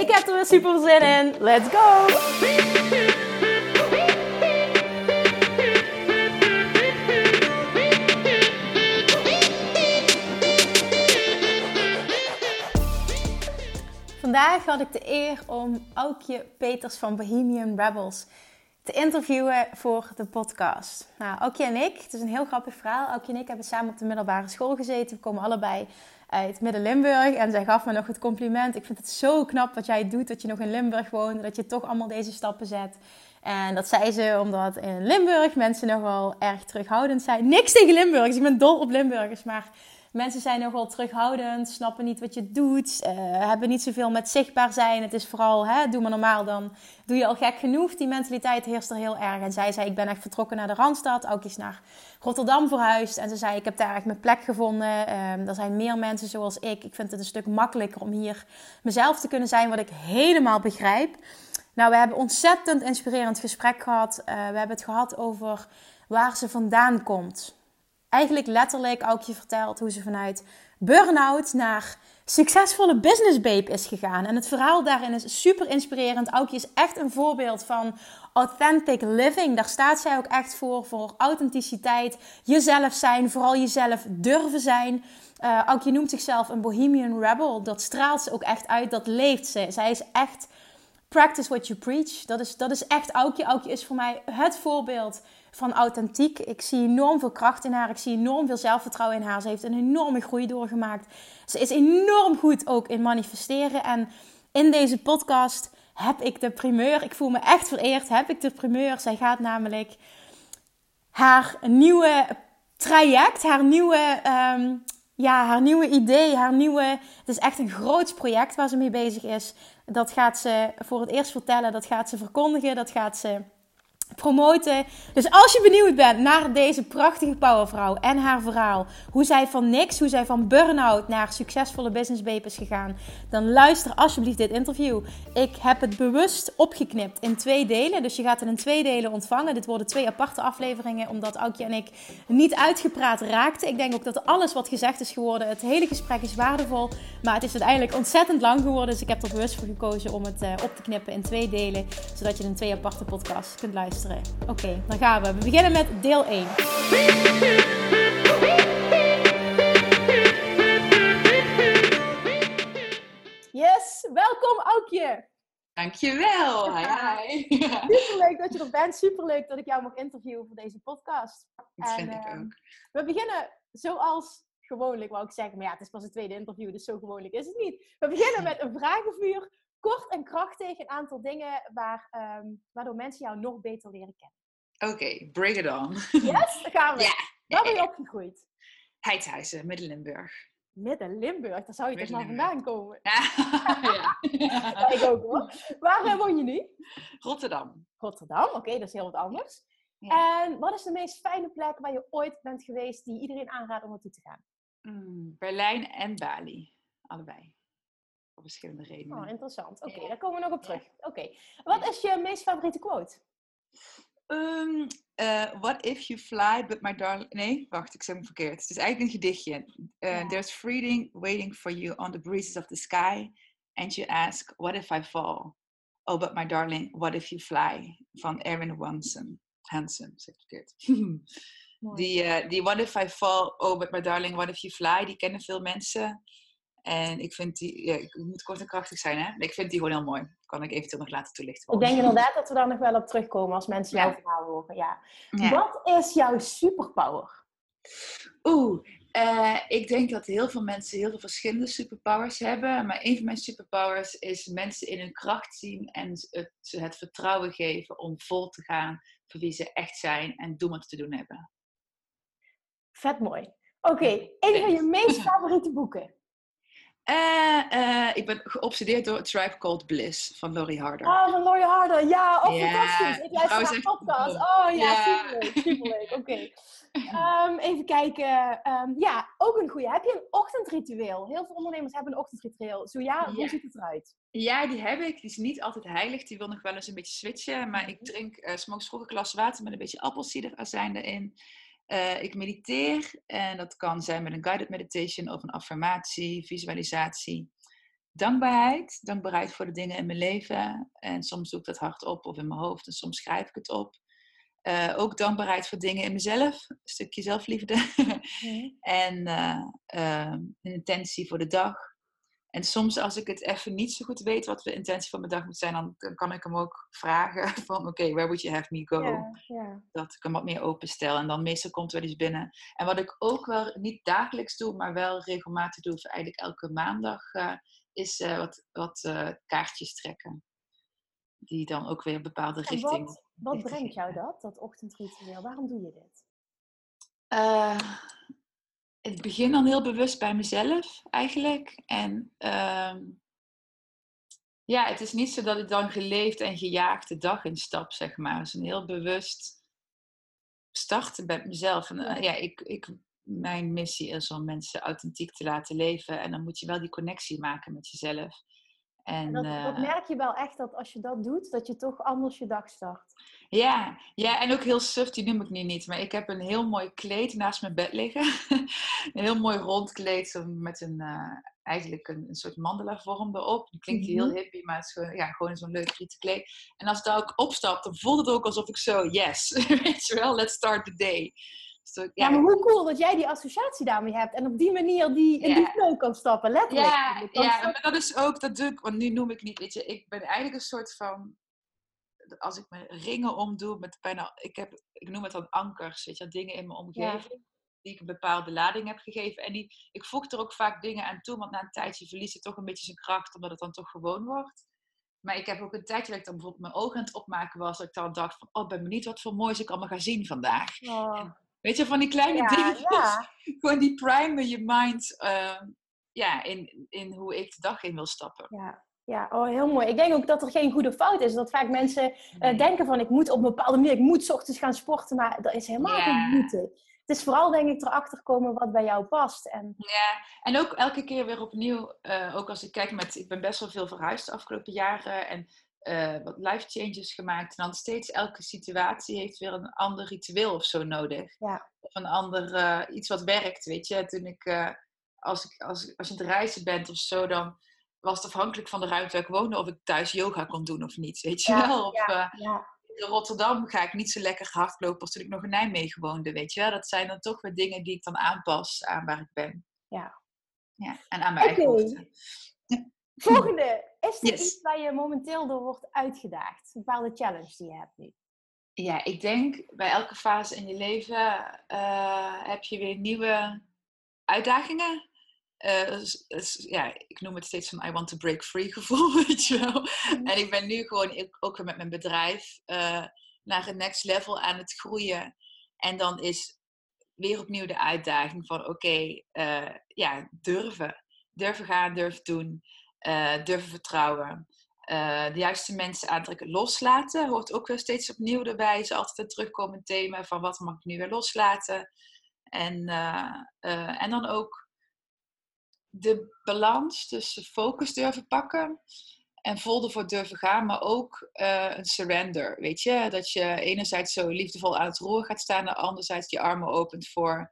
Ik heb er weer super zin in. Let's go! Vandaag had ik de eer om Aukje Peters van Bohemian Rebels te interviewen voor de podcast. Nou, Aukje en ik, het is een heel grappig verhaal. Aukje en ik hebben samen op de middelbare school gezeten. We komen allebei uit Midden-Limburg. En zij gaf me nog het compliment. Ik vind het zo knap wat jij doet, dat je nog in Limburg woont. Dat je toch allemaal deze stappen zet. En dat zei ze omdat in Limburg mensen nogal erg terughoudend zijn. Niks tegen Limburgers, ik ben dol op Limburgers. Maar mensen zijn nogal terughoudend, snappen niet wat je doet, uh, hebben niet zoveel met zichtbaar zijn. Het is vooral, hè, doe maar normaal, dan doe je al gek genoeg. Die mentaliteit heerst er heel erg. En zij zei, ik ben echt vertrokken naar de Randstad, ook eens naar Rotterdam verhuisd. En ze zei, ik heb daar echt mijn plek gevonden. Um, er zijn meer mensen zoals ik. Ik vind het een stuk makkelijker om hier mezelf te kunnen zijn, wat ik helemaal begrijp. Nou, we hebben ontzettend inspirerend gesprek gehad. Uh, we hebben het gehad over waar ze vandaan komt eigenlijk letterlijk ook je verteld hoe ze vanuit burn-out naar succesvolle business babe is gegaan. En het verhaal daarin is super inspirerend. Aukje is echt een voorbeeld van authentic living. Daar staat zij ook echt voor, voor authenticiteit, jezelf zijn, vooral jezelf durven zijn. Uh, Aukje noemt zichzelf een bohemian rebel. Dat straalt ze ook echt uit, dat leeft ze. Zij is echt practice what you preach. Dat is, dat is echt Aukje. Aukje is voor mij het voorbeeld van authentiek. Ik zie enorm veel kracht in haar. Ik zie enorm veel zelfvertrouwen in haar. Ze heeft een enorme groei doorgemaakt. Ze is enorm goed ook in manifesteren. En in deze podcast heb ik de primeur. Ik voel me echt vereerd. Heb ik de primeur. Zij gaat namelijk haar nieuwe traject, haar nieuwe, um, ja, haar nieuwe idee, haar nieuwe. Het is echt een groot project waar ze mee bezig is. Dat gaat ze voor het eerst vertellen. Dat gaat ze verkondigen. Dat gaat ze promoten. Dus als je benieuwd bent naar deze prachtige powervrouw en haar verhaal, hoe zij van niks, hoe zij van burn-out naar succesvolle business babe is gegaan, dan luister alsjeblieft dit interview. Ik heb het bewust opgeknipt in twee delen, dus je gaat het in twee delen ontvangen. Dit worden twee aparte afleveringen, omdat Aukje en ik niet uitgepraat raakten. Ik denk ook dat alles wat gezegd is geworden, het hele gesprek is waardevol, maar het is uiteindelijk ontzettend lang geworden, dus ik heb er bewust voor gekozen om het uh, op te knippen in twee delen, zodat je in twee aparte podcasts kunt luisteren. Oké, okay, dan gaan we. We beginnen met deel 1. Yes, welkom Aukje. Dankjewel. Hi, hi. Superleuk dat je er bent. Superleuk dat ik jou mag interviewen voor deze podcast. Dat vind ik ehm, ook. We beginnen zoals gewoonlijk, wou ik zeggen. Maar ja, het is pas het tweede interview, dus zo gewoonlijk is het niet. We beginnen met een vragenvuur kort en krachtig een aantal dingen waar, um, waardoor mensen jou nog beter leren kennen. Oké, okay, bring it on. Yes, dan gaan we. Ja. Waar ben je opgegroeid? Heidhuizen, Midden-Limburg. Midden-Limburg, daar zou je toch maar vandaan komen? Ja. ja. ik ook hoor. Waar uh, woon je nu? Rotterdam. Rotterdam, oké, okay, dat is heel wat anders. Ja. En wat is de meest fijne plek waar je ooit bent geweest die iedereen aanraadt om naartoe te gaan? Mm, Berlijn en Bali, allebei verschillende redenen. Oh, interessant. Oké, daar komen we nog op terug. Oké. Wat is je meest favoriete quote? Um, uh, what if you fly, but my darling... Nee, wacht, ik zeg hem verkeerd. Het is eigenlijk een gedichtje. Uh, There's freedom waiting for you on the breezes of the sky. And you ask, what if I fall? Oh, but my darling, what if you fly? Van Erwin Hansen. Hansen, zeg ik verkeerd. die, uh, die What if I fall? Oh, but my darling, what if you fly? Die kennen veel mensen. En ik vind die, ja, ik moet kort en krachtig zijn, hè? Ik vind die gewoon heel mooi. Kan ik eventueel nog later toelichten. Ik denk inderdaad dat we daar nog wel op terugkomen als mensen jouw verhaal horen. Ja. Wat is jouw superpower? Oeh, uh, ik denk dat heel veel mensen heel veel verschillende superpowers hebben. Maar een van mijn superpowers is mensen in hun kracht zien en het, het vertrouwen geven om vol te gaan voor wie ze echt zijn en doen wat ze te doen hebben. Vet mooi. Oké, okay, een van je meest favoriete boeken? Eh, ik ben geobsedeerd door Tribe Called Bliss van Laurie Harder. Oh, van Laurie Harder. Ja, oh, Ja, fantastisch. Ik luister is naar podcast. Oh ja, Ja. superleuk. Superleuk, oké. Ehm, even kijken. Ehm, ja, ook een goeie. Heb je een ochtendritueel? Heel veel ondernemers hebben een ochtendritueel. Zo ja, hoe ziet het eruit? Ja, die heb ik. Die is niet altijd heilig. Die wil nog wel eens een beetje switchen. Maar ik drink 's morgens vroeg een glas water met een beetje appelsiederazijn erin. Eh, ik mediteer. En dat kan zijn met een guided meditation of een affirmatie, visualisatie. Dankbaarheid. Dankbaarheid voor de dingen in mijn leven. En soms doe ik dat hardop of in mijn hoofd. En soms schrijf ik het op. Eh, ook dankbaarheid voor dingen in mezelf. Een stukje zelfliefde. En eh, ehm, een intentie voor de dag. En soms als ik het even niet zo goed weet wat de intentie van mijn dag moet zijn, dan, kan ik hem ook vragen van oké, where would you have me go? Dat ik hem wat meer openstel. En dan meestal komt er wel iets binnen. En wat ik ook wel niet dagelijks doe, maar wel regelmatig doe, of eigenlijk elke maandag, eh, is eh, wat, wat eh, kaartjes trekken. Die dan ook weer een bepaalde En richting. wat, wat richting brengt jou dat, dat ochtendritueel? Waarom doe je dit? Het begin dan heel bewust bij mezelf eigenlijk. En ehm, ja, het is niet zo dat ik dan geleefd en gejaagd de dag instap, zeg maar. Het is een heel bewust starten bij mezelf. En, eh, ja, ik, ik, mijn missie is om mensen authentiek te laten leven. En dan moet je wel die connectie maken met jezelf. En, dat, dat eh, merk je wel echt dat als je dat doet, dat je toch anders je dag start. Ja, ja, en ook heel suf, die noem ik nu niet. Maar ik heb een heel mooi kleed naast mijn bed liggen. een heel mooi rond kleed met een, eh, eigenlijk een, een soort mandala vorm erop. Die klinkt heel Mhm. hippie, maar het is gewoon, ja, gewoon zo'n leuk rieten kleed. En als ik daar ook opstap, dan voelt het ook alsof ik zo, yes, weet je wel, let's start the day. Ja, maar hoe cool dat jij die associatie daarmee hebt en op die manier die, in die flow kan stappen, letterlijk. Ja, ja, maar dat is ook, dat doe ik, want nu noem ik niet, weet je, ik ben eigenlijk een soort van, als ik mijn ringen omdoe, met bijna, ik, heb, ik noem het dan ankers, weet je, dingen in mijn omgeving, die ik een bepaalde lading heb gegeven. En die, ik voeg er ook vaak dingen aan toe, want na een tijdje verliest het toch een beetje zijn kracht, omdat het dan toch gewoon wordt. Maar ik heb ook een tijdje dat ik dan bijvoorbeeld mijn ogen aan het opmaken was, dat ik dan dacht van, oh, ik ben benieuwd wat voor moois ik allemaal ga zien vandaag. Oh. Weet je, van die kleine Ja, dingen. ja. Gewoon die primen je mind eh, ja, in, in hoe ik de dag in wil stappen. Ja, ja oh, heel mooi. Ik denk ook dat er geen goede fout is. Dat vaak mensen eh, denken van ik moet op een bepaalde manier, ik moet 's ochtends gaan sporten, maar dat is helemaal Ja. geen moeten. Het is vooral denk ik erachter komen wat bij jou past. En Ja, en ook elke keer weer opnieuw, eh, ook als ik kijk met, ik ben best wel veel verhuisd de afgelopen jaren en eh, wat life changes gemaakt. En dan steeds elke situatie heeft weer een ander ritueel of zo nodig. Ja. Of een ander, eh, iets wat werkt, weet je. Toen ik, eh, als, ik als, als je aan het reizen bent of zo, dan was het afhankelijk van de ruimte waar ik woonde of ik thuis yoga kon doen of niet, weet je Ja, wel. Of, ja, ja. in Rotterdam ga ik niet zo lekker hardlopen als toen ik nog in Nijmegen woonde, weet je wel. Dat zijn dan toch weer dingen die ik dan aanpas aan waar ik ben. Ja. Ja, en aan mijn eigen Oké. Volgende. Is er Yes. iets waar je momenteel door wordt uitgedaagd? Een bepaalde challenge die je hebt nu? Ja, ik denk bij elke fase in je leven eh, heb je weer nieuwe uitdagingen. Eh, dus- dus, ja, ik noem het steeds van I want to break free gevoel, weet je wel. En ik ben nu gewoon ook weer met mijn bedrijf eh, naar een next level aan het groeien. En dan is weer opnieuw de uitdaging van oké, ja, durven. Durven gaan, durven doen, eh, durven vertrouwen. Eh, de juiste mensen aantrekken, loslaten. Hoort ook weer steeds opnieuw erbij. Is altijd een terugkomend thema van wat mag ik nu weer loslaten. En, eh, en dan ook de balans tussen focus durven pakken en vol ervoor durven gaan, maar ook een surrender. Weet je, dat je enerzijds zo liefdevol aan het roer gaat staan, en anderzijds je armen opent voor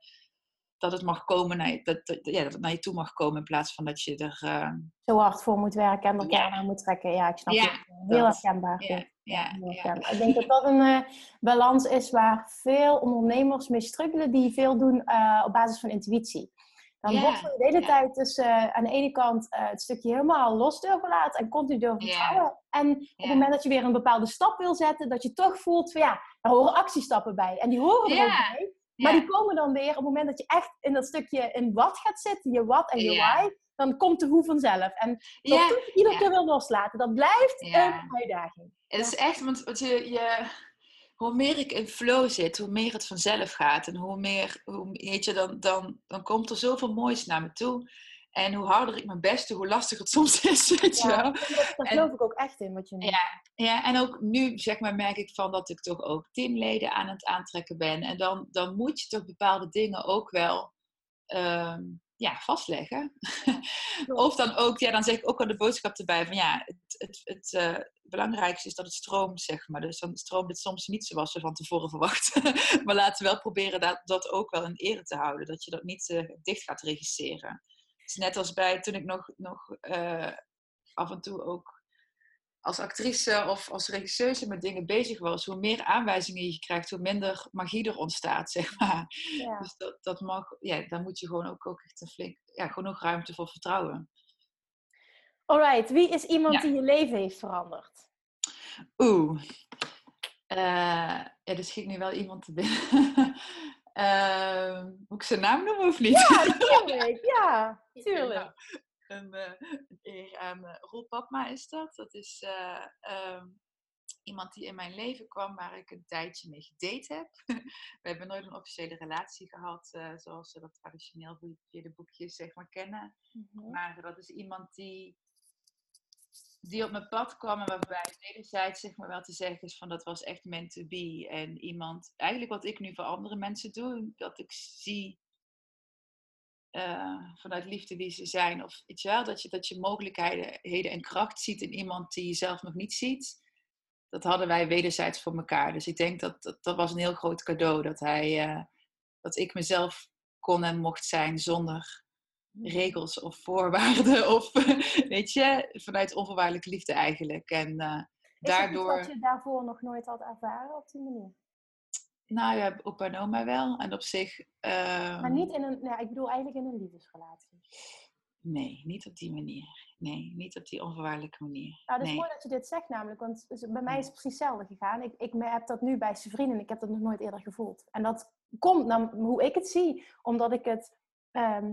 dat het mag komen, naar je, dat, dat- ja, dat het naar je toe mag komen, in plaats van dat je er. eh, Zo hard voor moet werken en Ja. keihard aan moet trekken. Ja, ik snap Ja, het. Heel herkenbaar. ja, ja, herkenbaar. Ik denk dat dat een eh, balans is waar veel ondernemers mee struggelen die veel doen eh, op basis van intuïtie. Dan wordt er de hele tijd dus aan de ene kant het stukje helemaal los durven laten en continu durven vertrouwen. En op het moment dat je weer een bepaalde stap wil zetten, dat je toch voelt van ja, er horen actiestappen bij. En die horen er ook bij. Maar die komen dan weer op het moment dat je echt in dat stukje in wat gaat zitten, je wat en je why, dan komt de hoe vanzelf. En dat toch iedere keer wil loslaten, dat blijft een uitdaging. Het is echt, want, want je, je, hoe meer ik in flow zit, hoe meer het vanzelf gaat. En hoe meer, hoe, weet je, dan, dan, dan komt er zoveel moois naar me toe. En hoe harder ik mijn best doe, hoe lastiger het soms is, weet Ja, wel. daar geloof ik ook echt in wat je nu Ja, ja, en ook nu zeg maar, merk ik van dat ik toch ook teamleden aan het aantrekken ben. En dan, dan moet je toch bepaalde dingen ook wel ehm, ja, vastleggen. of dan ook, ja, dan zeg ik ook al de boodschap erbij van ja, het, het, het eh, belangrijkste is dat het stroomt, zeg maar. Dus dan stroomt het soms niet zoals we van tevoren verwachten. maar laten we wel proberen dat, dat ook wel in ere te houden. Dat je dat niet eh, dicht gaat regisseren. Is net als bij toen ik nog, nog eh, af en toe ook als actrice of als regisseuse met dingen bezig was, hoe meer aanwijzingen je krijgt, hoe minder magie er ontstaat, zeg maar. Ja. Dus dat, dat mag, ja, daar moet je gewoon ook, ook echt een flink, ja, genoeg ruimte voor vertrouwen. Alright, wie is iemand Ja. die je leven heeft veranderd? Oeh. Eh, ja, er schiet nu wel iemand te binnen. Ehm, moet ik zijn naam noemen of niet? Ja, tuurlijk. Ja, tuurlijk. Nou, een, eh, een eer aan eh, Roel Papma is dat. Dat is eh, ehm, iemand die in mijn leven kwam waar ik een tijdje mee gedate heb. We hebben nooit een officiële relatie gehad, eh, zoals we dat traditioneel via de boekjes zeg maar kennen. Mhm. Maar dat is iemand die, die op mijn pad kwam en waarbij wederzijds zeg maar wel te zeggen is van dat was echt meant to be. En iemand, eigenlijk wat ik nu voor andere mensen doe, dat ik zie eh, vanuit liefde wie ze zijn. Of iets wel, dat je, dat je mogelijkheden heden en kracht ziet in iemand die je zelf nog niet ziet. Dat hadden wij wederzijds voor elkaar. Dus ik denk dat dat, dat was een heel groot cadeau. Dat, hij, eh, dat ik mezelf kon en mocht zijn zonder regels of voorwaarden. Of weet je, vanuit onvoorwaardelijke liefde eigenlijk. En Is het iets daardoor... wat je daarvoor nog nooit had ervaren op die manier? Nou ja, opa en oma wel. En op zich... Maar ehm, niet in een, nou, ik bedoel eigenlijk in een liefdesrelatie. Nee, niet op die manier. Nee, niet op die onvoorwaardelijke manier. Nou, dat is nee. mooi dat je dit zegt namelijk, want bij mij is het precies hetzelfde gegaan. Ik, ik heb dat nu bij zijn vrienden en ik heb dat nog nooit eerder gevoeld. En dat komt dan hoe ik het zie, omdat ik het ehm,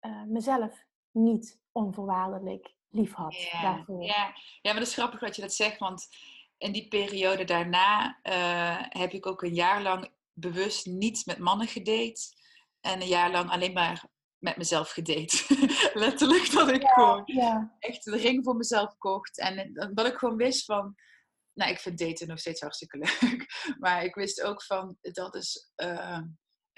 eh, mezelf niet onvoorwaardelijk lief had Ja, daarvoor. ja. ja, maar dat is grappig dat je dat zegt, want in die periode daarna eh, heb ik ook een jaar lang bewust niet met mannen gedate. En een jaar lang alleen maar met mezelf gedate. Letterlijk dat ik gewoon Ja, echt de ring voor mezelf kocht. En dat ik gewoon wist van... Nou, ik vind daten nog steeds hartstikke leuk. Maar ik wist ook van, dat is eh,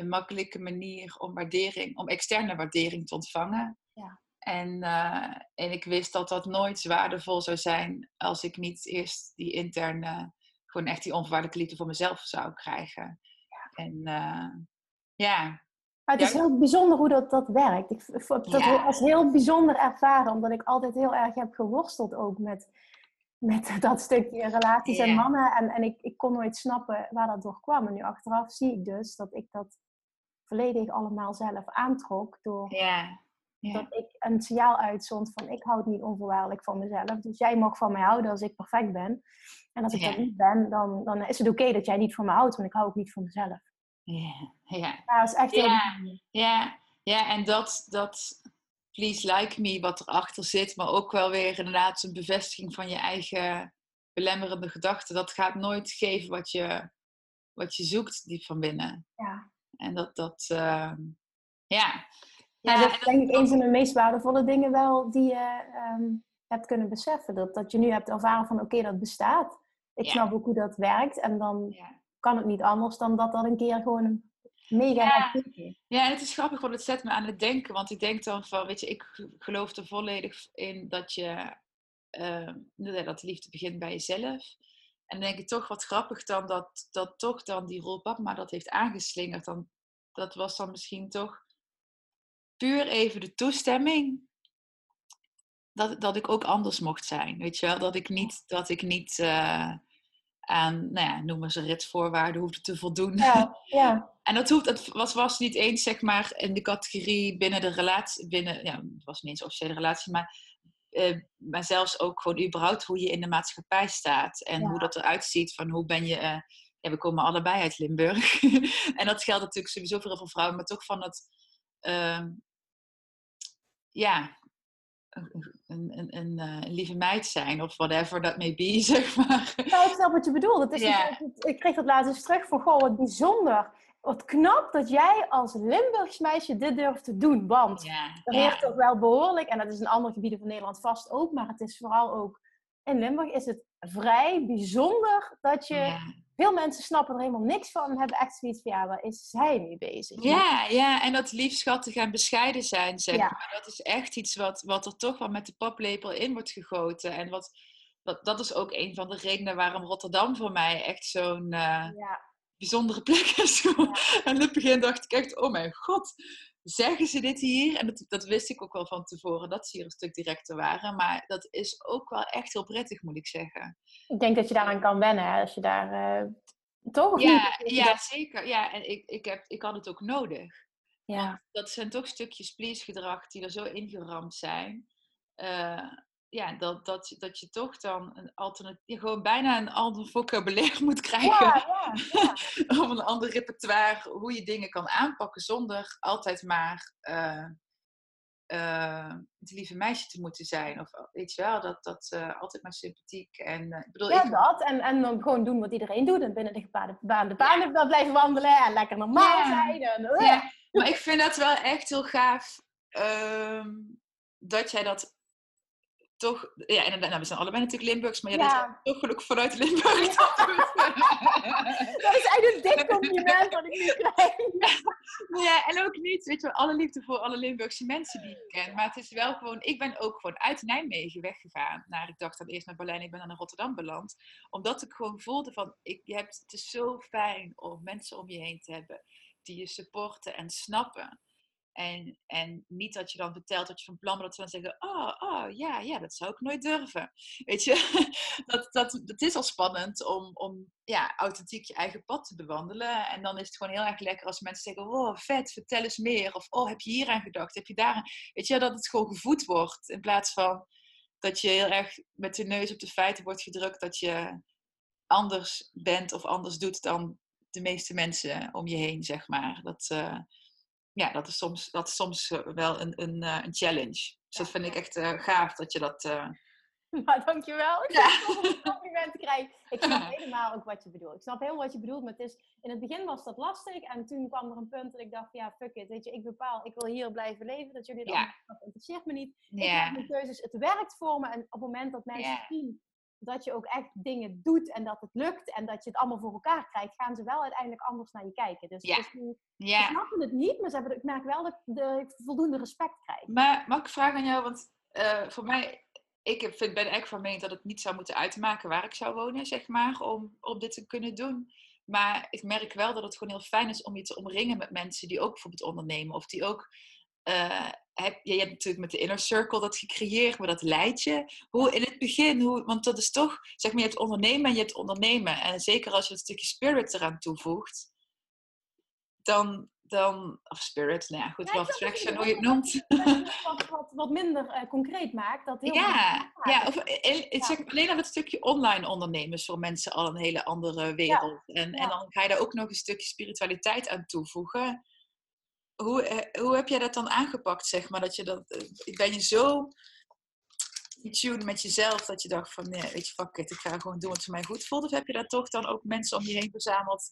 een makkelijke manier om waardering, om externe waardering te ontvangen. Ja. En, eh, en ik wist dat dat nooit waardevol zou zijn als ik niet eerst die interne, gewoon echt die onvoorwaardelijke liefde voor mezelf zou krijgen. En eh, ja, Maar het is Ja. heel bijzonder hoe dat, dat werkt. Ik v- heb dat Ja. als heel bijzonder ervaren, omdat ik altijd heel erg heb geworsteld ook met, met dat stukje relaties en Ja. mannen. En, en ik, ik kon nooit snappen waar dat door kwam. En nu achteraf zie ik dus dat ik dat volledig allemaal zelf aantrok door dat ik een signaal uitzond van ik houd niet onvoorwaardelijk van mezelf. Dus jij mag van mij houden als ik perfect ben. En als ik dat niet ben, dan, dan is het oké dat jij niet van me houdt, want ik hou ook niet van mezelf. ja, ja. Ja, dat is echt. Ja, ja en dat, dat please like me wat erachter zit, maar ook wel weer inderdaad een bevestiging van je eigen belemmerende gedachten. Dat gaat nooit geven wat je, wat je zoekt diep van binnen. Ja. En dat, dat ehm, ja. Ja, Ja, dat is denk ik een van de meest waardevolle dingen wel die je ehm, hebt kunnen beseffen. Dat, dat je nu hebt ervaren van oké, dat bestaat. Ik Ja. snap ook hoe dat werkt. En dan ja. kan het niet anders dan dat dat een keer gewoon een mega Ja. Ja, en het is grappig, want het zet me aan het denken. Want ik denk dan van, weet je, ik geloof er volledig in dat je, ehm, dat de liefde begint bij jezelf. En dan denk ik toch wat grappig dan dat, dat toch dan die rol papa dat heeft aangeslingerd. Dan, dat was dan misschien toch puur even de toestemming dat, dat ik ook anders mocht zijn. Weet je wel, dat ik niet, dat ik niet eh, aan, nou ja, noem eens een ritsvoorwaarden hoefde te voldoen. Ja, ja. En dat hoeft, het was, was niet eens zeg maar in de categorie binnen de relatie, binnen, ja, het was niet eens een officiële relatie, maar, eh, maar zelfs ook gewoon überhaupt hoe je in de maatschappij staat en Ja. hoe dat eruit ziet van hoe ben je, eh, ja, we komen allebei uit Limburg. en dat geldt natuurlijk sowieso voor heel veel vrouwen, maar toch van het, ehm, ja, een, een, een, een, eh, lieve meid zijn of whatever that may be, zeg maar. Ik snap wat je bedoelt. Het is Ja. dus- ik kreeg dat laatst eens terug van, goh, wat bijzonder. Wat knap dat jij als Limburgs meisje dit durft te doen. Want Ja, er ja. toch wel behoorlijk, en dat is in andere gebieden van Nederland vast ook, maar het is vooral ook in Limburg is het vrij bijzonder dat je. Ja. Veel mensen snappen er helemaal niks van en hebben echt zoiets van ja, waar is zij mee bezig? Ja, ja, en dat liefschattig en bescheiden zijn, zeg maar. Dat is echt iets wat, wat er toch wel met de paplepel in wordt gegoten. En wat, wat, dat is ook een van de redenen waarom Rotterdam voor mij echt zo'n eh, Ja, bijzondere plek is. En in het begin dacht ik echt, oh mijn god, zeggen ze dit hier? En dat, dat wist ik ook wel van tevoren, dat ze hier een stuk directer waren. Maar dat is ook wel echt heel prettig, moet ik zeggen. ik denk dat je daaraan kan wennen hè, als je daar. eh, toch? Ja, ja zeker. Ja, en ik, ik, heb, ik had het ook nodig. ja. dat zijn toch stukjes please-gedrag die er zo ingeramd zijn. Eh, ja, dat, dat, dat je toch dan een alternatief, gewoon bijna een ander vocabulaire moet krijgen. Ja, ja, ja. Of een ander repertoire, hoe je dingen kan aanpakken zonder altijd maar eh, eh, het lieve meisje te moeten zijn. Of weet je wel, dat, dat eh, altijd maar sympathiek. En eh, ik bedoel, Ja, ik, dat. En, en dan gewoon doen wat iedereen doet. En binnen de gebaande baan de baan dan blijven wandelen. En lekker normaal zijn. En, eh. Ja, maar ik vind dat wel echt heel gaaf ehm, dat jij dat toch. Ja, inderdaad, nou, we zijn allebei natuurlijk Limburgs, maar jij Ja. bent toch gelukkig vanuit Limburg. Dat is echt een dik compliment wat ik nu krijg. ja, en ook niet, weet je wel, alle liefde voor alle Limburgse mensen die ik ken. Maar het is wel gewoon, ik ben ook gewoon uit Nijmegen weggegaan. Naar, ik dacht dan eerst naar Berlijn, ik ben dan naar Rotterdam beland. Omdat ik gewoon voelde van, ik, je hebt, het is zo fijn om mensen om je heen te hebben die je supporten en snappen. En, en niet dat je dan vertelt dat je van plan bent, dat ze dan zeggen, oh, oh, ja, ja, dat zou ik nooit durven. Weet je, dat, dat, het is al spannend om, om ja, authentiek je eigen pad te bewandelen. En dan is het gewoon heel erg lekker als mensen zeggen, oh, vet, vertel eens meer. Of, oh, heb je hier aan gedacht? Heb je daar aan... Weet je, dat het gewoon gevoed wordt. In plaats van dat je heel erg met de neus op de feiten wordt gedrukt dat je anders bent of anders doet dan de meeste mensen om je heen, zeg maar. Dat, eh, ja, dat is soms, dat is soms eh, wel een, een, eh, een challenge. Dus dat vind ik echt eh, gaaf dat je dat. eh, Maar dankjewel. Ik Ja. een compliment krijgen. Ik snap helemaal ook wat je bedoelt. Ik snap heel wat je bedoelt. Maar het is, in het begin was dat lastig. En toen kwam er een punt dat ik dacht, ja, fuck it. Weet je, ik bepaal, ik wil hier blijven leven. Dat jullie het Ja. allemaal- dat interesseert me niet. Ik maak mijn keuzes. Het werkt voor me. En op het moment dat mensen zien dat je ook echt dingen doet en dat het lukt en dat je het allemaal voor elkaar krijgt, gaan ze wel uiteindelijk anders naar je kijken. Dus Ja. ze snappen het niet, maar ze hebben, ik merk wel dat ik de voldoende respect krijg. Maar mag ik vragen aan jou? Want eh, voor mij, ik vind, ben echt van mening dat het niet zou moeten uitmaken waar ik zou wonen, zeg maar, om, om dit te kunnen doen. Maar ik merk wel dat het gewoon heel fijn is om je te omringen met mensen die ook bijvoorbeeld ondernemen. Of die ook. Eh, heb, je hebt natuurlijk met de inner circle dat gecreëerd, maar dat leidt je. Hoe in het begin, hoe, want dat is toch, zeg maar, je hebt ondernemen en je hebt ondernemen. En zeker als je het stukje spirit eraan toevoegt, dan, dan of spirit, nou ja, goed, Ja, wat traction, hoe je het noemt. Wat, wat, wat minder eh, concreet maakt. Dat heel Ja, ja of, eh, zeg, alleen al het stukje online ondernemen is voor mensen al een hele andere wereld. en, en dan ga je daar ook nog een stukje spiritualiteit aan toevoegen. Hoe, eh, hoe heb jij dat dan aangepakt, zeg maar? Dat je dat, eh, ben je zo in tune met jezelf dat je dacht van, nee, weet je, fuck it, ik ga gewoon doen wat voor mij goed voelt? Of heb je daar toch dan ook mensen om je heen verzameld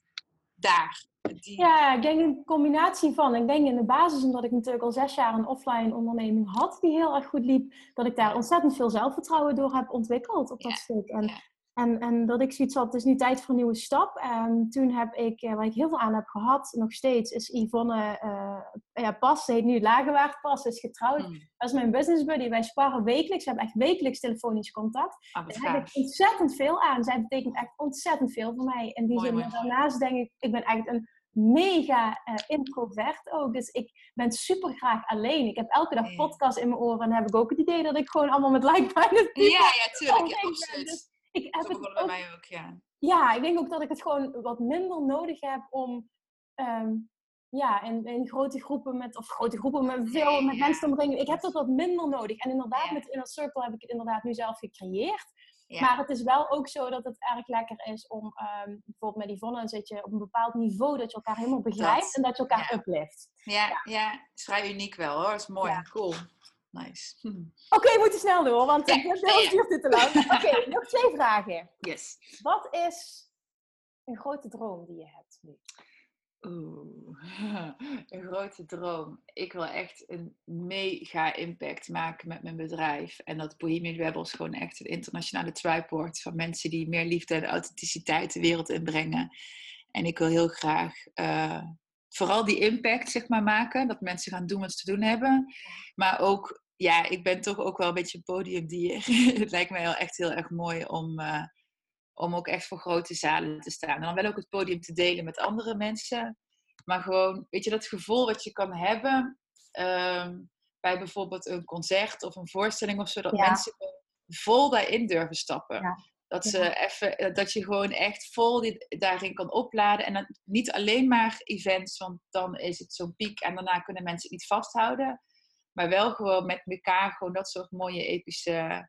daar? Die, Ja, ik denk een combinatie van. Ik denk in de basis, omdat ik natuurlijk al zes jaar een offline onderneming had die heel erg goed liep, dat ik daar ontzettend veel zelfvertrouwen door heb ontwikkeld op dat Ja, stuk. En, ja. En, en dat ik zoiets had, het is nu tijd voor een nieuwe stap. En toen heb ik, eh, waar ik heel veel aan heb gehad, nog steeds, is Yvonne eh, ja, Pas, ze heet nu Lagewaard Pas, is getrouwd. Hmm. Dat is mijn business buddy. Wij sparren wekelijks, we hebben echt wekelijks telefonisch contact. Ah, Daar heb ik ontzettend veel aan. Zij betekent echt ontzettend veel voor mij. In die zin, daarnaast denk ik, ik ben echt een mega eh, introvert ook. Dus ik ben super graag alleen. Ik heb elke dag podcast in mijn oren. En dan heb ik ook het idee dat ik gewoon allemaal met like-minded Ja, ja, tuurlijk. Ja, absoluut. Ik heb Dat het begon bij ook, mij ook, ja. ja, ik denk ook dat ik het gewoon wat minder nodig heb om... ehm, ja, in, in grote groepen met, of grote groepen met veel Nee, met ja. mensen te omringen. Ik heb dat wat minder nodig. En inderdaad, Ja. met Inner Circle heb ik het inderdaad nu zelf gecreëerd. Ja. Maar het is wel ook zo dat het erg lekker is om, ehm, bijvoorbeeld met Yvonne, zit je op een bepaald niveau dat je elkaar helemaal begrijpt Dat, en dat je elkaar uplift. Ja, ja. vrij uniek wel hoor. Dat is mooi. Cool. Nice. Hm. Oké, we moeten snel door, want Ja, het ja, ja. duurt dit te lang. Oké, nog twee vragen. Yes. Wat is een grote droom die je hebt nu? Oeh, een grote droom. Ik wil echt een mega impact maken met mijn bedrijf. En dat Bohemian Rebels gewoon echt een internationale tribe wordt van mensen die meer liefde en authenticiteit de wereld inbrengen. En ik wil heel graag uh, vooral die impact zeg maar maken. Dat mensen gaan doen wat ze te doen hebben. Maar ook, ja, ik ben toch ook wel een beetje een podiumdier. het lijkt mij wel echt heel erg mooi om... Uh, om ook echt voor grote zalen te staan. En dan wel ook het podium te delen met andere mensen. Maar gewoon, weet je, dat gevoel wat je kan hebben um, bij bijvoorbeeld een concert of een voorstelling of zo, dat mensen vol daarin durven stappen. Ja. Dat, ze even, eh, dat je gewoon echt vol die, daarin kan opladen. En dan niet alleen maar events, want dan is het zo'n piek en daarna kunnen mensen het niet vasthouden. Maar wel gewoon met elkaar gewoon dat soort mooie epische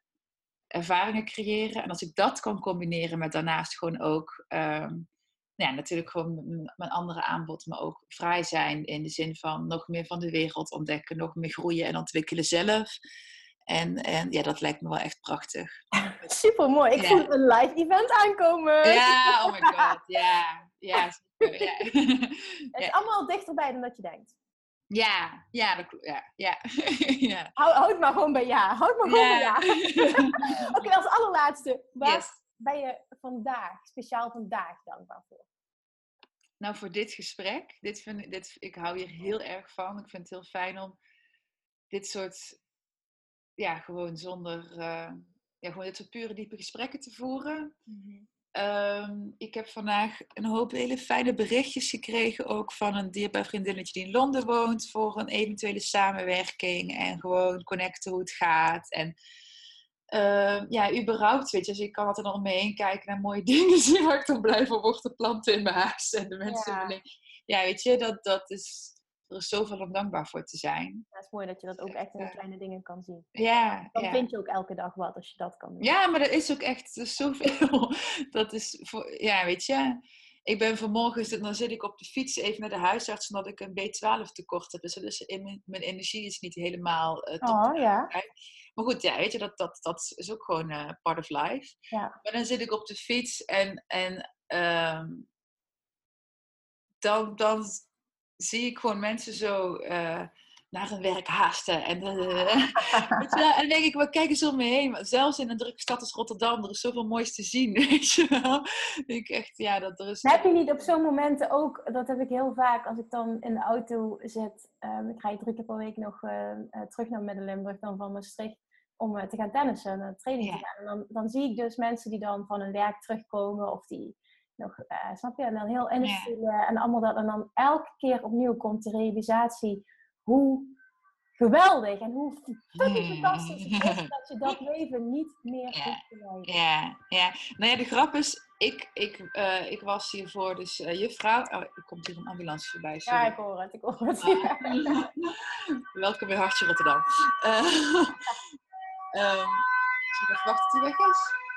ervaringen creëren. En als ik dat kan combineren met daarnaast gewoon ook, um, ja, natuurlijk gewoon mijn andere aanbod, maar ook vrij zijn in de zin van nog meer van de wereld ontdekken, nog meer groeien en ontwikkelen zelf. En, en ja, dat lijkt me wel echt prachtig. Super mooi. Ik voel een live event aankomen. Ja, oh my god. Ja, ja. ja. Het is allemaal dichterbij dan dat je denkt. Ja, ja, dat klopt. Ja, ja. ja. Houd, houd maar gewoon bij ja. Houd maar gewoon bij ja. Oké, als allerlaatste. Waar ben je vandaag, speciaal vandaag, dankbaar voor? Nou, voor dit gesprek. Dit vind, dit, ik hou hier heel erg van. Ik vind het heel fijn om dit soort, ja, gewoon zonder, uh, ja, gewoon dit soort pure diepe gesprekken te voeren. Mm Um, ik heb vandaag een hoop hele fijne berichtjes gekregen, ook van een dierbaar vriendinnetje die in Londen woont, voor een eventuele samenwerking en gewoon connecten hoe het gaat. En uh, ja, überhaupt, weet je, dus ik kan altijd nog mee kijken naar mooie dingen zien waar ik dan blij van word, de planten in mijn huis en de mensen ja. in mijn Ja, weet je, dat, dat is er is zoveel om dankbaar voor te zijn. Ja, het is mooi dat je dat ook echt in de kleine dingen kan zien. Ja. Dan vind je ook elke dag wat als je dat kan doen. Ja, maar er is ook echt zoveel. Dat is voor, ja, weet je. Ik ben vanmorgen, dan zit ik op de fiets even naar de huisarts omdat ik een B12 tekort heb. Dus, dus in mijn, energie is niet helemaal uh, top. Oh, ja. Maar goed, ja, weet je, dat, dat, dat is ook gewoon uh, part of life. Ja. Maar dan zit ik op de fiets en, en um, dan, dan zie ik gewoon mensen zo uh, naar hun werk haasten. En, uh, en dan denk ik, wat kijk eens om me heen. Zelfs in een drukke stad als Rotterdam, er is zoveel moois te zien. Weet je wel? denk ik echt, ja, dat er is... Heb je niet op zo'n momenten ook, dat heb ik heel vaak, als ik dan in de auto zit. Um, ik rijd drie keer per week nog uh, terug naar Midden-Limburg, dan van Maastricht. Om te gaan tennissen en training te gaan. En dan, dan zie ik dus mensen die dan van hun werk terugkomen of die nog, uh, snap je? En dan heel industrie en allemaal dat. En dan elke keer opnieuw komt de realisatie hoe geweldig en hoe fucking fantastisch het is dat je dat leven niet meer ja. hoeft te leiden. Ja, ja. Nou ja, de grap is, ik, ik, uh, ik was hiervoor dus uh, juffrouw. Oh, er komt hier een ambulance voorbij. Sorry. Ja, ik hoor het, ik hoor het. Uh, welkom bij Hartje Rotterdam. um, ik even wachten tot hij weg is?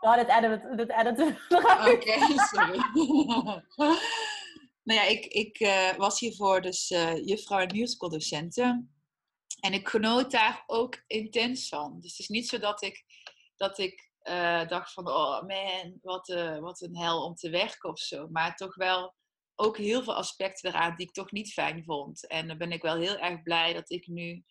Ja, dit editen, dit editen Oké, okay, sorry. nou ja, ik, ik uh, was hiervoor dus uh, juffrouw en musicaldocenten. En ik genoot daar ook intens van. Dus het is niet zo dat ik, dat ik uh, dacht van, oh man, wat, wat een hel om te werken of zo. Maar toch wel ook heel veel aspecten eraan die ik toch niet fijn vond. En dan ben ik wel heel erg blij dat ik nu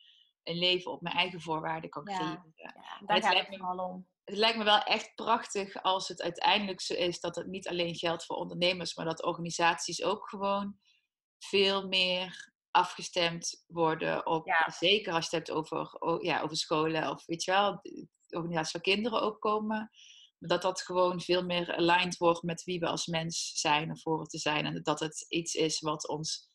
een leven op mijn eigen voorwaarden kan creëren. Ja, ja daar gaat het vooral om het lijkt me wel echt prachtig als het uiteindelijk zo is dat het niet alleen geldt voor ondernemers, maar dat organisaties ook gewoon veel meer afgestemd worden op, zeker als je het hebt over, ja, over scholen of weet je wel, organisaties voor kinderen ook komen. Dat dat gewoon veel meer aligned wordt met wie we als mens zijn of horen te zijn. En dat het iets is wat ons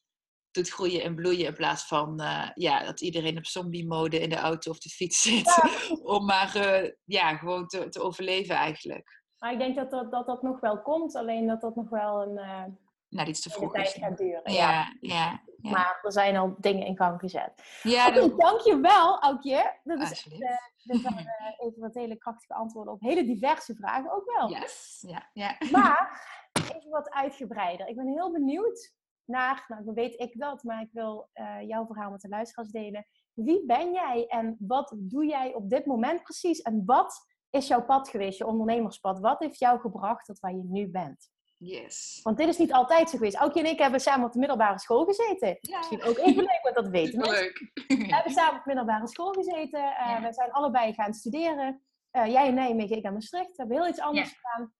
doet groeien en bloeien. In plaats van uh, ja, dat iedereen op zombie-mode in de auto of de fiets zit. om maar uh, ja, gewoon te, te overleven eigenlijk. Maar ik denk dat dat, dat dat nog wel komt. Alleen dat dat nog wel een uh, nou, iets te vroeg tijd gaat duren. Ja, ja. ja, Maar er zijn al dingen in gang gezet. Ja, okay, dat... dankjewel Aukje. Dat is echt, dit waren even wat hele krachtige antwoorden op hele diverse vragen ook wel. Yes, ja. ja. Maar even wat uitgebreider. Ik ben heel benieuwd naar, nou weet ik dat, maar ik wil uh, jouw verhaal met de luisteraars delen. Wie ben jij en wat doe jij op dit moment precies? En wat is jouw pad geweest, je ondernemerspad? Wat heeft jou gebracht tot waar je nu bent? Yes. Want dit is niet altijd zo geweest. Aukje en ik hebben samen op de middelbare school gezeten. Ja. Misschien ook even leuk, want dat weten mensen. Leuk. We hebben samen op de middelbare school gezeten. Eh, Ja. We zijn allebei gaan studeren. Eh, jij in Nijmegen, ik in Maastricht. We hebben heel iets anders Ja. gedaan.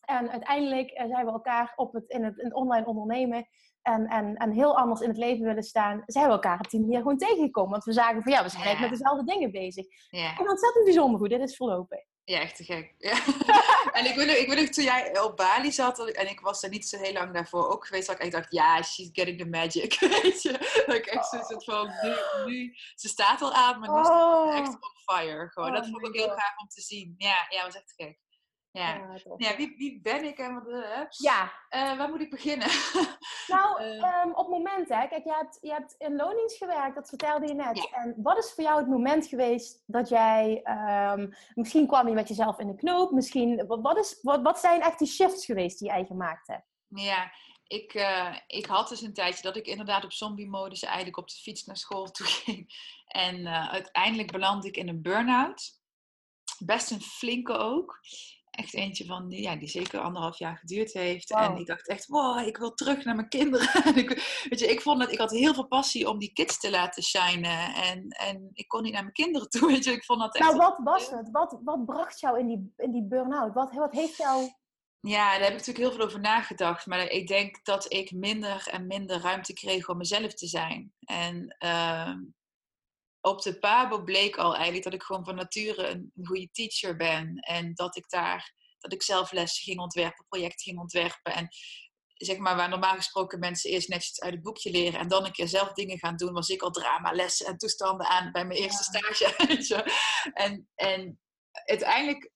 En uiteindelijk eh, zijn we elkaar op het, in, het, in het online ondernemen en, en, en heel anders in het leven willen staan. Zijn we elkaar op die manier gewoon tegengekomen. Want we zagen van ja, we zijn Ja. eigenlijk met dezelfde dingen bezig. Ja. En ontzettend bijzonder goed. Dit is verlopen. Ja, echt te gek. Ja. en ik weet, nog, ik weet toen jij op Bali zat, en ik was er niet zo heel lang daarvoor ook geweest, dat ik echt dacht, ja, she's getting the magic. Weet je? Dat ik echt zo zit van, nu, nu, ze staat al aan, maar nu is ze Oh. echt on fire. Gewoon. Oh dat vond my ik heel God. gaaf om te zien. Ja, ja, was echt gek. Ja. Ja, wie, wie ben ik en wat uh, Ja, waar moet ik beginnen? nou, Eh. ehm, op momenten, kijk, je hebt, je hebt in loondienst gewerkt, dat vertelde je net. Ja. En wat is voor jou het moment geweest dat jij, ehm, misschien kwam je met jezelf in de knoop, misschien, wat, wat, is, wat, wat zijn echt die shifts geweest die jij gemaakt hebt? Ja, ik, eh, ik had dus een tijdje dat ik inderdaad op zombie-modus eigenlijk op de fiets naar school toe ging. En eh, uiteindelijk belandde ik in een burn-out. Best een flinke ook. Echt eentje van, die, ja, die zeker anderhalf jaar geduurd heeft. En ik dacht echt, wow, ik wil terug naar mijn kinderen. En ik, weet je, ik vond dat ik had heel veel passie om die kids te laten shinen. En, en ik kon niet naar mijn kinderen toe. Weet je, ik vond dat echt... Nou, wat was het? Wat, wat bracht jou in die, in die burn-out? Wat, wat heeft jou... Ja, daar heb ik natuurlijk heel veel over nagedacht. Maar ik denk dat ik minder en minder ruimte kreeg om mezelf te zijn. En ehm, op de Pabo bleek al eigenlijk dat ik gewoon van nature een, een goede teacher ben. En dat ik daar, dat ik zelf lessen ging ontwerpen, projecten ging ontwerpen. En zeg maar, waar normaal gesproken mensen eerst netjes uit het boekje leren en dan een keer zelf dingen gaan doen, was ik al dramalessen en toestanden aan bij mijn eerste stage. En, en uiteindelijk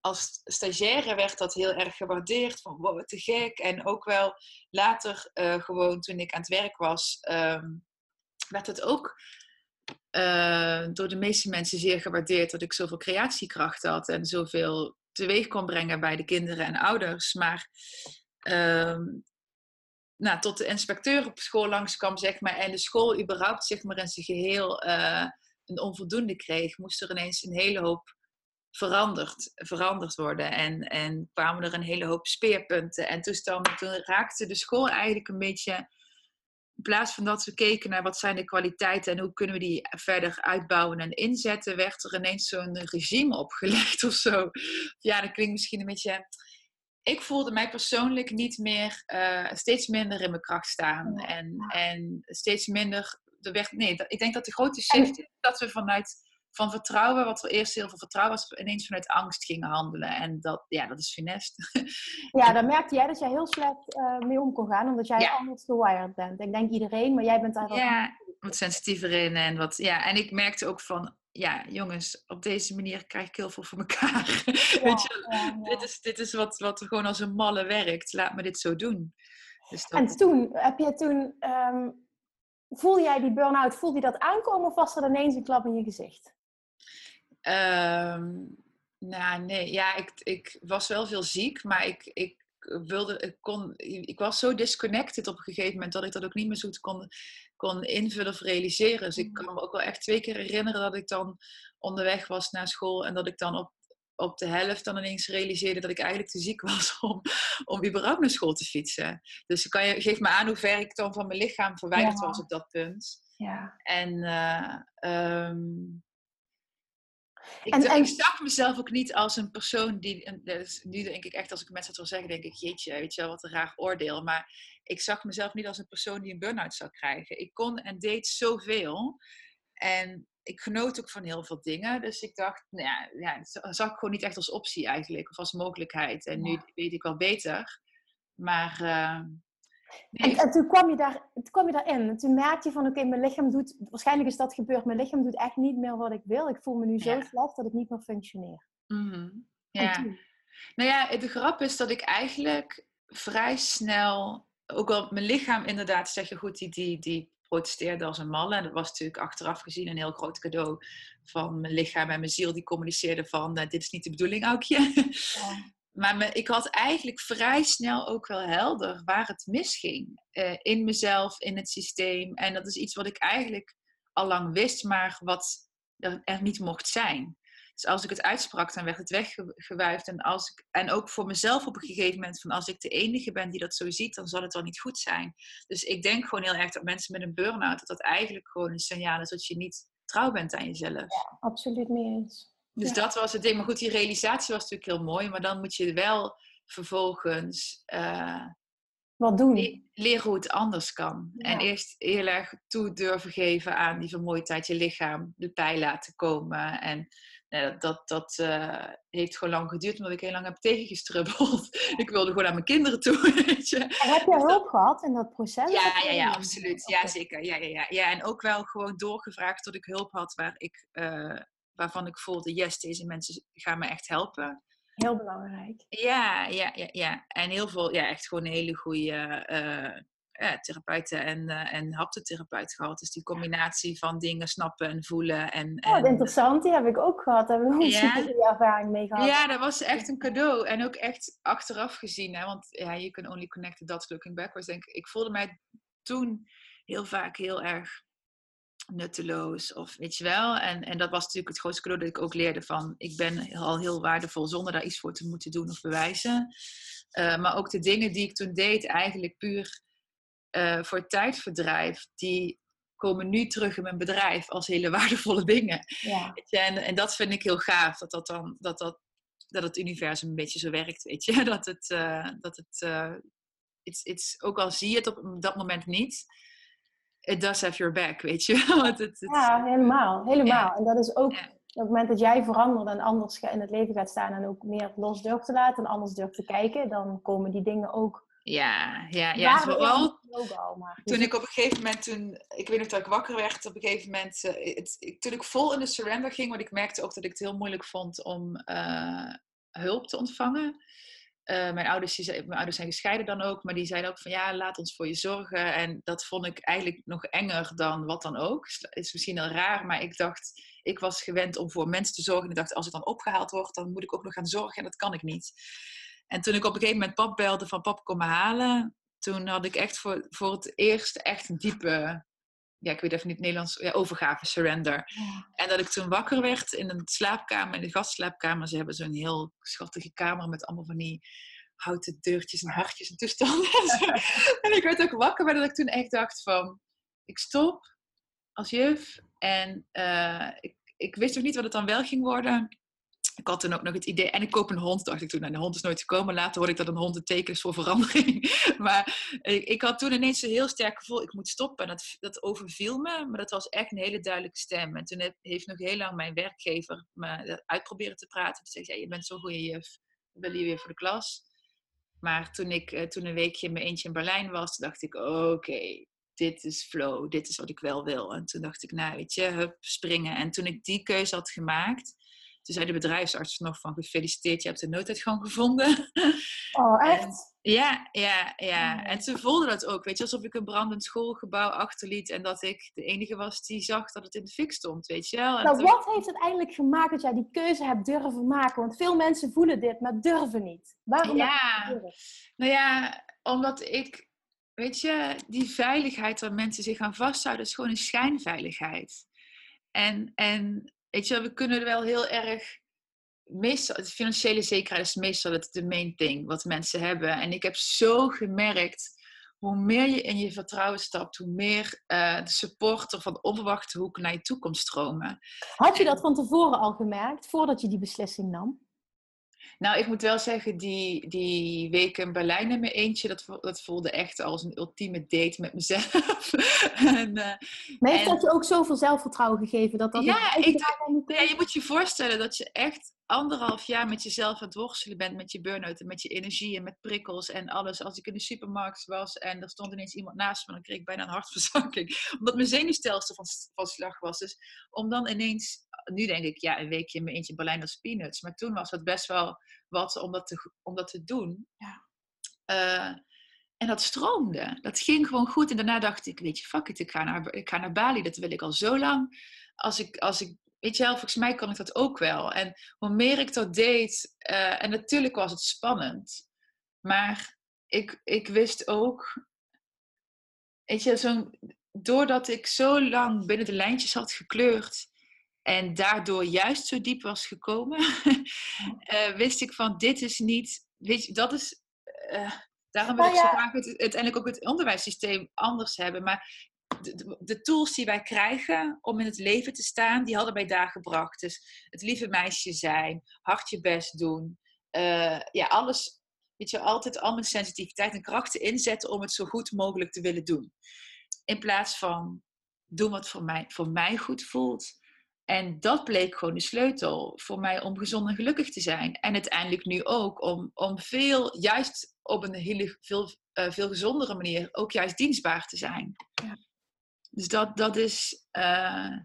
als stagiaire werd dat heel erg gewaardeerd. Van wow, te gek. En ook wel later, eh, gewoon toen ik aan het werk was, ehm, werd het ook eh, door de meeste mensen zeer gewaardeerd dat ik zoveel creatiekracht had en zoveel teweeg kon brengen bij de kinderen en ouders. Maar ehm, nou, tot de inspecteur op school langskwam, zeg maar, en de school überhaupt zeg maar, in zijn geheel eh, een onvoldoende kreeg, moest er ineens een hele hoop veranderd, veranderd worden. En, en kwamen er een hele hoop speerpunten en toestanden. Toen raakte de school eigenlijk een beetje, in plaats van dat we keken naar wat zijn de kwaliteiten en hoe kunnen we die verder uitbouwen en inzetten, werd er ineens zo'n regime opgelegd of zo. Ja, dat klinkt misschien een beetje... Ik voelde mij persoonlijk niet meer, eh, steeds minder in mijn kracht staan. En, en steeds minder... Er werd, nee, dat- ik denk dat de grote shift is dat we vanuit van vertrouwen, wat er eerst heel veel vertrouwen was, ineens vanuit angst gingen handelen. En dat, ja, dat is funest. Ja, daar merkte jij dat jij heel slecht eh, mee om kon gaan, omdat jij Ja. anders gewired bent. Ik denk iedereen, maar jij bent daar. Ja, wat sensitiever in en wat, ja. En ik merkte ook van, ja, jongens, op deze manier krijg ik heel veel voor elkaar. Weet je, Ja, dit is, dit is wat, wat gewoon als een malle werkt. Laat me dit zo doen. Dus dat, En toen, heb je toen... ehm, voelde jij die burn-out, voelde je dat aankomen of was er ineens een klap in je gezicht? Ehm, nou, nee. Ja, ik, ik was wel veel ziek, maar ik, ik wilde, ik kon, ik was zo disconnected op een gegeven moment dat ik dat ook niet meer zo goed kon, kon invullen of realiseren. Dus ik kan me ook wel echt twee keer herinneren dat ik dan onderweg was naar school en dat ik dan op, op de helft dan ineens realiseerde dat ik eigenlijk te ziek was om, om überhaupt naar school te fietsen. Dus kan je, geef me aan hoe ver ik dan van mijn lichaam verwijderd Ja. was op dat punt. Ja. En, ehm, ik, En- d- en- ik zag mezelf ook niet als een persoon die. dat nu denk ik echt, als ik mensen het wil zeggen, denk ik, jeetje, weet je wel, wat een raar oordeel. Maar ik zag mezelf niet als een persoon die een burn-out zou krijgen. Ik kon en deed zoveel. En ik genoot ook van heel veel dingen. Dus ik dacht, nou ja, ja, dat zag ik gewoon niet echt als optie eigenlijk, of als mogelijkheid. En nu weet ik wel beter. Maar. eh, nee, En, en toen, kwam je daar, toen kwam je daarin. En toen merkte je van, oké, mijn lichaam doet... Waarschijnlijk is dat gebeurd. Mijn lichaam doet echt niet meer wat ik wil. Ik voel me nu zo Ja. slecht dat ik niet meer functioneer. mhm, En ja. toen? Nou ja, de grap is dat ik eigenlijk vrij snel, ook al mijn lichaam inderdaad, zeg je goed, die, die, die protesteerde als een malle. En dat was natuurlijk achteraf gezien een heel groot cadeau van mijn lichaam en mijn ziel. Die communiceerden van, eh, dit is niet de bedoeling, Aukje. Ja. Maar ik had eigenlijk vrij snel ook wel helder waar het misging. Eh, in mezelf, in het systeem. En dat is iets wat ik eigenlijk al lang wist, maar wat er, niet mocht zijn. Dus als ik het uitsprak, dan werd het weggewuifd. En, als ik, en ook voor mezelf op een gegeven moment, van als ik de enige ben die dat zo ziet, dan zal het wel niet goed zijn. Dus ik denk gewoon heel erg dat mensen met een burn-out, dat dat eigenlijk gewoon een signaal is dat je niet trouw bent aan jezelf. Ja, absoluut mee eens. Dus dat was het ding. Maar goed, die realisatie was natuurlijk heel mooi. Maar dan moet je wel vervolgens uh, wat doen. leren hoe het anders kan. En eerst heel erg toe durven geven aan die vermoeidheid, je lichaam de pij laten komen. En nou, dat, dat uh, heeft gewoon lang geduurd, omdat ik heel lang heb tegengestrubbeld. ik wilde gewoon naar mijn kinderen toe. Weet je. En heb je hulp gehad in dat proces? Ja, ja, ja, absoluut. Ja, zeker. Ja, ja, ja. ja, en ook wel gewoon doorgevraagd tot ik hulp had waar ik, uh, waarvan ik voelde, yes, deze mensen gaan me echt helpen. Heel belangrijk. Ja, ja, ja, ja. En heel veel, ja, echt gewoon een hele goede uh, therapeuten en, uh, en haptotherapeut gehad. Dus die combinatie van dingen snappen en voelen. En, en... Oh, interessant. Die heb ik ook gehad. Daar heb ik ook ja. een super ervaring mee gehad. Ja, dat was echt een cadeau. En ook echt achteraf gezien. Hè? Want ja, you can only connect the dots looking backwards. Denk ik. ik voelde mij toen heel vaak heel erg nutteloos of weet je wel. En, en dat was natuurlijk het grootste cadeau dat ik ook leerde van ik ben al heel waardevol zonder daar iets voor te moeten doen of bewijzen. Uh, maar ook de dingen die ik toen deed eigenlijk puur uh, voor tijdverdrijf, die komen nu terug in mijn bedrijf als hele waardevolle dingen. Ja. En, en dat vind ik heel gaaf, dat, dat, dan, dat, dat, dat het universum een beetje zo werkt, weet je. Dat het, uh, dat het it's, it's, ook al zie je het op dat moment niet, it does have your back, weet je. Want het, het, ja, helemaal. Helemaal. En dat is ook op het moment dat jij verandert en anders in het leven gaat staan en ook meer los durft te laten en anders durft te kijken, dan komen die dingen ook. Ja, ja, ja. Vooral toen ik op een gegeven moment, toen, ik weet nog dat ik wakker werd, op een gegeven moment, uh, het, toen ik vol in de surrender ging, want ik merkte ook dat ik het heel moeilijk vond om uh, hulp te ontvangen. Uh, mijn, ouders, die, mijn ouders zijn gescheiden dan ook, maar die zeiden ook van ja, laat ons voor je zorgen. En dat vond ik eigenlijk nog enger dan wat dan ook. Is misschien al raar, maar ik dacht, ik was gewend om voor mensen te zorgen. En ik dacht, als ik dan opgehaald word, dan moet ik ook nog gaan zorgen. En dat kan ik niet. En toen ik op een gegeven moment pap belde van pap, kom me halen. Toen had ik echt voor, voor het eerst echt een diepe ja, ik weet even niet het Nederlands, ja, overgave, surrender. En dat ik toen wakker werd in een slaapkamer, in de gastslaapkamer. Ze hebben zo'n heel schattige kamer met allemaal van die houten deurtjes en hartjes en toestanden. en ik werd ook wakker, maar dat ik toen echt dacht van, ik stop als juf. En uh, ik, ik wist nog niet wat het dan wel ging worden ik had toen ook nog het idee, en ik koop een hond, dacht ik toen. Nou, de hond is nooit gekomen. Later hoorde ik dat een hond een teken voor verandering. maar ik, ik, had toen ineens een heel sterk gevoel, ik moet stoppen. En dat, dat overviel me, maar dat was echt een hele duidelijke stem. En toen heeft nog heel lang mijn werkgever me uitproberen te praten. Toen zei ja, je bent zo'n goede juf, wil je weer voor de klas? Maar toen ik eh, toen een weekje in mijn eentje in Berlijn was, dacht ik, oké, dit is flow, dit is wat ik wel wil. En toen dacht ik, nou weet je, hup, springen. En toen ik die keuze had gemaakt toen zei de bedrijfsarts nog van gefeliciteerd, je hebt de nooduitgang gevonden. Oh, echt? ja, ja, ja. Oh. En ze voelde dat ook, weet je, alsof ik een brandend schoolgebouw achterliet en dat ik de enige was die zag dat het in de fik stond, weet je wel. nou, wat heeft het eigenlijk gemaakt dat jij die keuze hebt durven maken? Want veel mensen voelen dit, maar durven niet. Waarom? Ja, nou ja, omdat ik, weet je, die veiligheid waar mensen zich aan vasthouden, is gewoon een schijnveiligheid. En, en weet je, we kunnen er wel heel erg. Meestal, de financiële zekerheid is meestal het de main thing wat mensen hebben. En ik heb zo gemerkt, hoe meer je in je vertrouwen stapt, hoe meer uh, de supporter van de onverwachte hoek naar je toe komt stromen. Had je dat van tevoren al gemerkt, voordat je die beslissing nam? Nou, ik moet wel zeggen, die, die week in Berlijn in mijn eentje, dat, dat voelde echt als een ultieme date met mezelf. en, uh, maar heeft dat je ook zoveel zelfvertrouwen gegeven? Dat dat ja, ik, ja, je moet je voorstellen dat je echt anderhalf jaar met jezelf aan het worstelen bent met je burn-out en met je energie en met prikkels en alles. Als ik in de supermarkt was en er stond ineens iemand naast me, dan kreeg ik bijna een hartverzakking. Omdat mijn zenuwstelsel van, van slag was. Dus om dan ineens, nu denk ik, ja, een weekje in mijn eentje Berlijn als peanuts. Maar toen was het best wel wat om dat te, om dat te doen. Ja. Uh, en dat stroomde. Dat ging gewoon goed. En daarna dacht ik, weet je, fuck it, ik ga naar, ik ga naar Bali. Dat wil ik al zo lang. Als ik, als ik weet je wel, volgens mij kan ik dat ook wel. En hoe meer ik dat deed, uh, en natuurlijk was het spannend, maar ik, ik wist ook, weet je, zo doordat ik zo lang binnen de lijntjes had gekleurd, en daardoor juist zo diep was gekomen, uh, wist ik van dit is niet, weet je, dat is, uh, daarom wil ik zo graag het, uiteindelijk ook het onderwijssysteem anders hebben. Maar de, tools die wij krijgen om in het leven te staan, die hadden wij daar gebracht. Dus het lieve meisje zijn, hard je best doen, uh, ja, alles, weet je, altijd al mijn sensitiviteit en krachten inzetten om het zo goed mogelijk te willen doen. In plaats van doen wat voor mij, voor mij goed voelt. En dat bleek gewoon de sleutel voor mij om gezond en gelukkig te zijn. En uiteindelijk nu ook om, om veel, juist op een hele, veel, uh, veel gezondere manier, ook juist dienstbaar te zijn. Ja. Dus dat, dat, is, uh,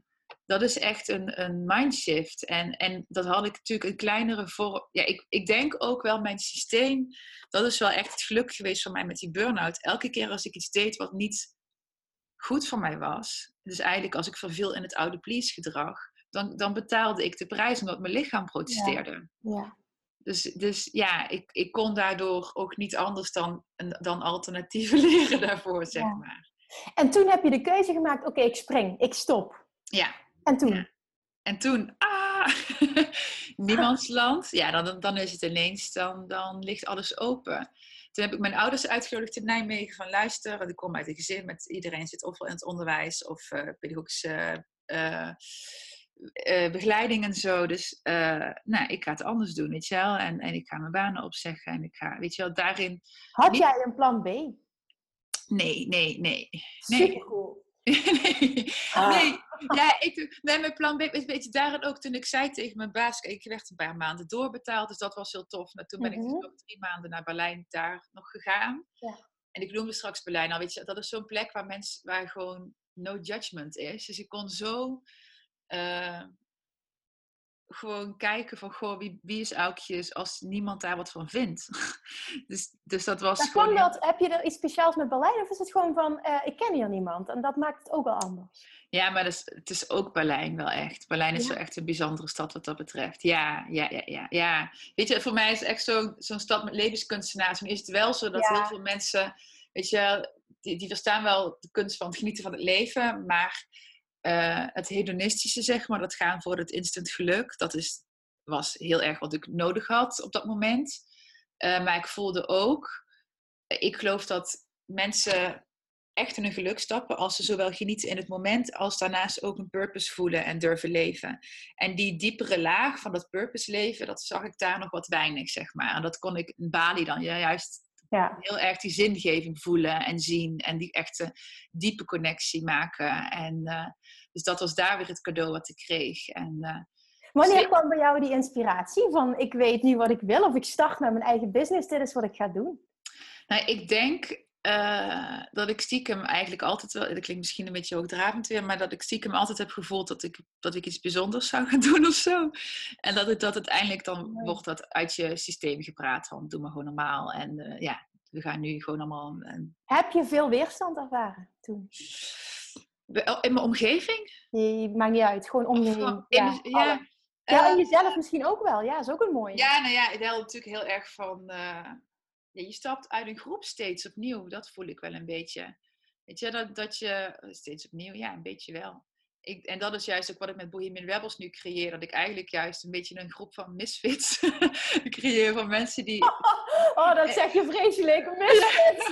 dat is echt een, een mindshift. En, en dat had ik natuurlijk een kleinere vorm. Ja, ik, ik denk ook wel mijn systeem. Dat is wel echt het geluk geweest voor mij met die burn-out. Elke keer als ik iets deed wat niet goed voor mij was. Dus eigenlijk als ik verviel in het oude please gedrag. Dan, dan betaalde ik de prijs omdat mijn lichaam protesteerde. Ja. ja. Dus, dus ja, ik, ik kon daardoor ook niet anders dan, dan alternatieven leren daarvoor, zeg maar. En toen heb je de keuze gemaakt, oké, ik spring, ik stop. Ja. En toen? En toen, ah, niemands land. Ja, dan, dan is het ineens, dan, dan ligt alles open. Toen heb ik mijn ouders uitgenodigd in Nijmegen van luister. Want ik kom uit een gezin met iedereen zit ofwel in het onderwijs of uh, pedagogische uh, uh, begeleiding en zo. Dus nou, ik ga het anders doen, weet je wel. En, en ik ga mijn banen opzeggen en ik ga, weet je wel, daarin... Had jij een plan B? Nee, nee, nee. nee. cool. nee, ah. nee, ja, ik, nee, mijn plan B is een beetje daarin ook toen ik zei tegen mijn baas, ik werd een paar maanden doorbetaald, dus dat was heel tof. Nou, toen ben ik dus mhm. ook drie maanden naar Berlijn daar nog gegaan. Ja. En ik noemde straks Berlijn al, weet je, dat is zo'n plek waar mensen, waar gewoon no judgment is. Dus ik kon zo uh, gewoon kijken van, goh, wie, wie is Aukjes als niemand daar wat van vindt. dus, dus dat was maar gewoon... Dat, heb je er iets speciaals met Berlijn of is het gewoon van, uh, ik ken hier niemand en dat maakt het ook wel anders? Ja, maar is, het is ook Berlijn wel echt. Berlijn is wel echt een bijzondere stad wat dat betreft. Ja, ja, ja, ja. ja. Weet je, voor mij is het echt zo'n zo'n stad met levenskunstenaars. Maar is het wel zo dat heel veel mensen, weet je, die, die verstaan wel de kunst van het genieten van het leven, maar uh, het hedonistische, zeg maar, dat gaan voor het instant geluk, dat is, was heel erg wat ik nodig had op dat moment. Uh, maar ik voelde ook, ik geloof dat mensen echt in hun geluk stappen als ze zowel genieten in het moment als daarnaast ook een purpose voelen en durven leven. En die diepere laag van dat purpose leven, dat zag ik daar nog wat weinig, zeg maar. En dat kon ik in Bali dan juist ja. heel erg die zingeving voelen en zien en die echte diepe connectie maken. En uh, dus dat was daar weer het cadeau wat ik kreeg. En, uh, Wanneer dus kwam bij jou die inspiratie van ik weet nu wat ik wil of ik start met mijn eigen business, dit is wat ik ga doen? Nou, ik denk uh, dat ik stiekem eigenlijk altijd wel, dat klinkt misschien een beetje hoogdravend weer, maar dat ik stiekem altijd heb gevoeld dat ik, dat ik iets bijzonders zou gaan doen of zo. En dat het dat uiteindelijk dan wordt dat uit je systeem gepraat van doe maar gewoon normaal. En uh, ja, we gaan nu gewoon allemaal. En... Heb je veel weerstand ervaren toen? In mijn omgeving? Nee, maakt niet uit. Gewoon om je heen. Ja, ja, ja, en jezelf misschien ook wel. Ja, is ook een mooie. Ja, nou ja, ik helpt natuurlijk heel erg van... Uh, ja, je stapt uit een groep steeds opnieuw. Dat voel ik wel een beetje. Weet je, dat, dat je... Steeds opnieuw, ja, een beetje wel. Ik, en dat is juist ook wat ik met Bohemian Rebels nu creëer. Dat ik eigenlijk juist een beetje een groep van misfits creëer. Van mensen die... Oh, dat zeg je vreselijk. Misfits.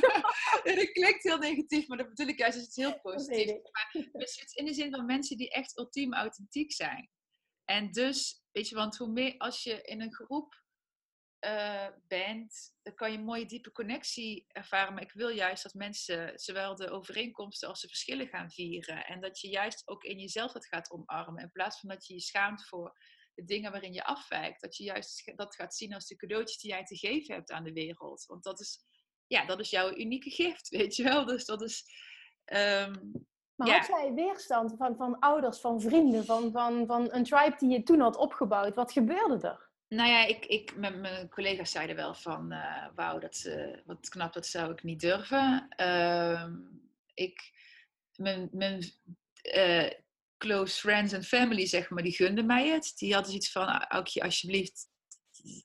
dat klinkt heel negatief, maar dat bedoel ik juist is het heel positief. Maar misfits in de zin van mensen die echt ultiem authentiek zijn. En dus, weet je, want hoe meer als je in een groep uh, bent, dan kan je een mooie diepe connectie ervaren. Maar ik wil juist dat mensen zowel de overeenkomsten als de verschillen gaan vieren. En dat je juist ook in jezelf dat gaat omarmen. In plaats van dat je je schaamt voor de dingen waarin je afwijkt. Dat je juist dat gaat zien als de cadeautjes die jij te geven hebt aan de wereld. Want dat is, ja, dat is jouw unieke gift, weet je wel. Dus dat is... Um, maar had jij weerstand van, van ouders, van vrienden, van, van, van een tribe die je toen had opgebouwd? Wat gebeurde er? Nou ja, ik, ik, mijn, mijn collega's zeiden wel van, uh, wauw, dat, uh, wat knap, dat zou ik niet durven. Uh, ik, mijn, mijn uh, close friends en family, zeg maar, die gunden mij het. Die hadden iets van, Aukje, alsjeblieft,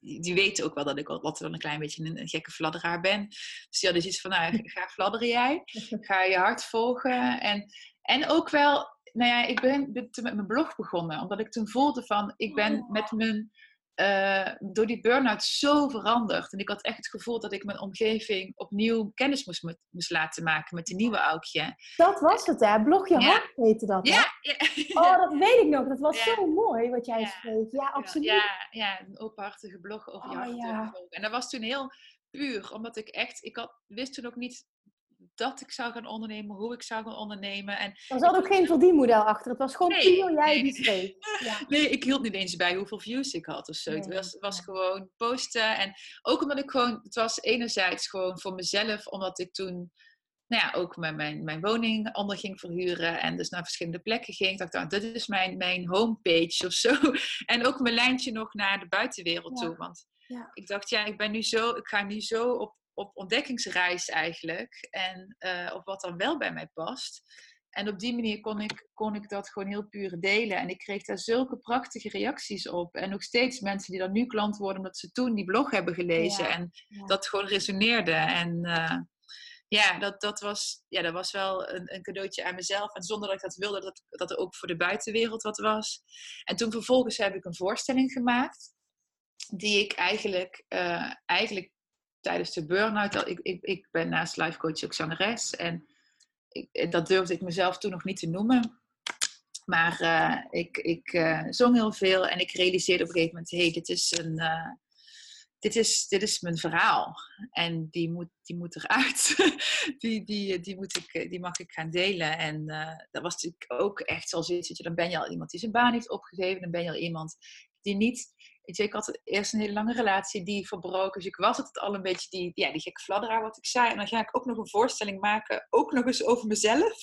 die weten ook wel dat ik altijd wel een klein beetje een, gekke fladderaar ben. Dus die hadden iets van, nou, ga fladderen jij. Ga je hart volgen. En, en ook wel, nou ja, ik ben, ben toen met mijn blog begonnen. Omdat ik toen voelde van, ik ben Oh. met mijn, eh, door die burn-out zo veranderd. En ik had echt het gevoel dat ik mijn omgeving opnieuw kennis moest, laten maken met die nieuwe Aukje. Dat was het, hè? Blog je Ja. hart heette dat, hè? Ja, ja. Oh, dat weet ik nog. Dat was Ja. zo mooi wat jij schreef. Ja, absoluut. Ja, ja, een openhartige blog over je Oh, hart ja. durven volgen. En dat was toen heel puur, omdat ik echt, ik had, wist toen ook niet dat ik zou gaan ondernemen, hoe ik zou gaan ondernemen. En Er zat ook geen verdienmodel achter. Het was gewoon Nee, puur jij nee. die schreef. Ja. Nee, ik hield niet eens bij hoeveel views ik had of zo. het was, was gewoon posten. En ook omdat ik gewoon, het was enerzijds gewoon voor mezelf, omdat ik toen nou ja, ook mijn, mijn, mijn woning onder ging verhuren en dus naar verschillende plekken ging. Ik dacht, nou, dit is mijn, mijn homepage of zo. En ook mijn lijntje nog naar de buitenwereld Ja. toe. Want Ja. ik dacht, ja, ik ben nu zo, ik ga nu zo op, op ontdekkingsreis eigenlijk. En eh, op wat dan wel bij mij past. En op die manier kon ik, kon ik dat gewoon heel puur delen. En ik kreeg daar zulke prachtige reacties op. En nog steeds mensen die dan nu klant worden omdat ze toen die blog hebben gelezen. Ja, En ja. dat gewoon resoneerde. En eh, ja, dat, dat, was, ja, dat was wel een, een cadeautje aan mezelf. En zonder dat ik dat wilde, dat, dat er ook voor de buitenwereld wat was. En toen vervolgens heb ik een voorstelling gemaakt. Die ik eigenlijk, eh, eigenlijk tijdens de burn-out... Ik, ik, ik ben naast life coach ook zangeres. En ik, dat durfde ik mezelf toen nog niet te noemen. Maar eh, ik, ik eh, zong heel veel en ik realiseerde op een gegeven moment: hé, hey, dit, is een, eh, dit, is, dit is mijn verhaal. En die moet, die moet eruit. die, die, die, moet ik, eh, die mag ik gaan delen. En eh, dat was natuurlijk ook echt zoals je, dan ben je al iemand die zijn baan heeft opgegeven. Dan ben je al iemand die niet. Weet je, ik had eerst een hele lange relatie die verbroken. Dus ik was het al een beetje die, ja, die gekke fladderaar wat ik zei. En dan ga ik ook nog een voorstelling maken, ook nog eens over mezelf.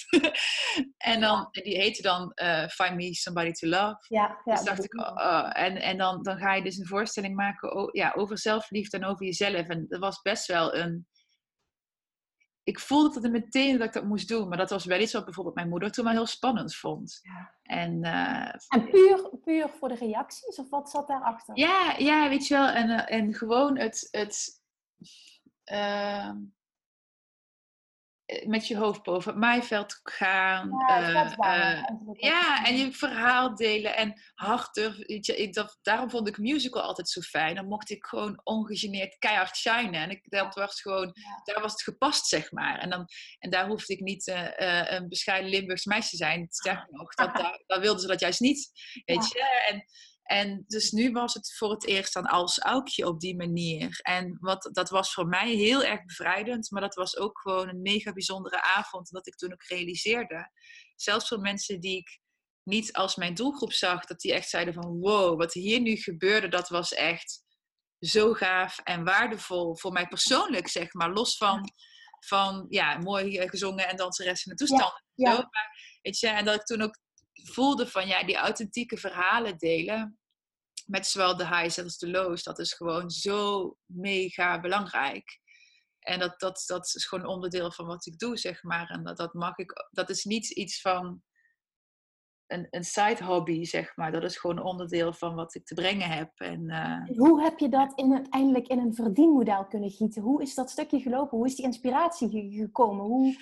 en dan, en die heette dan eh, Find Me Somebody to Love. Ja, ja, dus dacht ik, oh, oh. en, en dan, dan ga je dus een voorstelling maken ja, over zelfliefde en over jezelf. En dat was best wel een... Ik voelde het meteen dat ik dat moest doen. Maar dat was wel iets wat bijvoorbeeld mijn moeder toen wel heel spannend vond. Ja. En eh, En puur, puur voor de reacties? Of wat zat daarachter? ja, ja, weet je wel. En, eh, en gewoon het... het ehm, eh, met je hoofd boven het maaiveld gaan. Ja, eh, eh, Ja, en je verhaal delen en hard durven. weet je, ik, dat, daarom vond ik musical altijd zo fijn. Dan mocht ik gewoon ongegeneerd keihard shinen. En ik, dat was gewoon, Ja. daar was het gepast, zeg maar. En, dan, en daar hoefde ik niet eh, eh, een bescheiden Limburgs meisje te zijn. Sterker nog, dat, daar, daar wilden ze dat juist niet. Weet je? En, en dus nu was het voor het eerst dan als aukje op die manier. En wat, dat was voor mij heel erg bevrijdend. Maar dat was ook gewoon een mega bijzondere avond. Dat ik toen ook realiseerde. Zelfs voor mensen die ik niet als mijn doelgroep zag. Dat die echt zeiden van wow, wat hier nu gebeurde. Dat was echt zo gaaf en waardevol. Voor mij persoonlijk zeg maar. Los van, van ja, mooi eh, gezongen en danseres en de toestanden. ja. Zo, maar, weet je, en dat ik toen ook voelde van ja, die authentieke verhalen delen. Met zowel de highs als de lows. Dat is gewoon zo mega belangrijk. En dat, dat, dat is gewoon onderdeel van wat ik doe, zeg maar. En dat, dat mag ik. Dat is niet iets van een, een side hobby, zeg maar. Dat is gewoon onderdeel van wat ik te brengen heb. En eh, Hoe heb je dat in, uiteindelijk in een verdienmodel kunnen gieten? Hoe is dat stukje gelopen? Hoe is die inspiratie ge- gekomen? Hoe...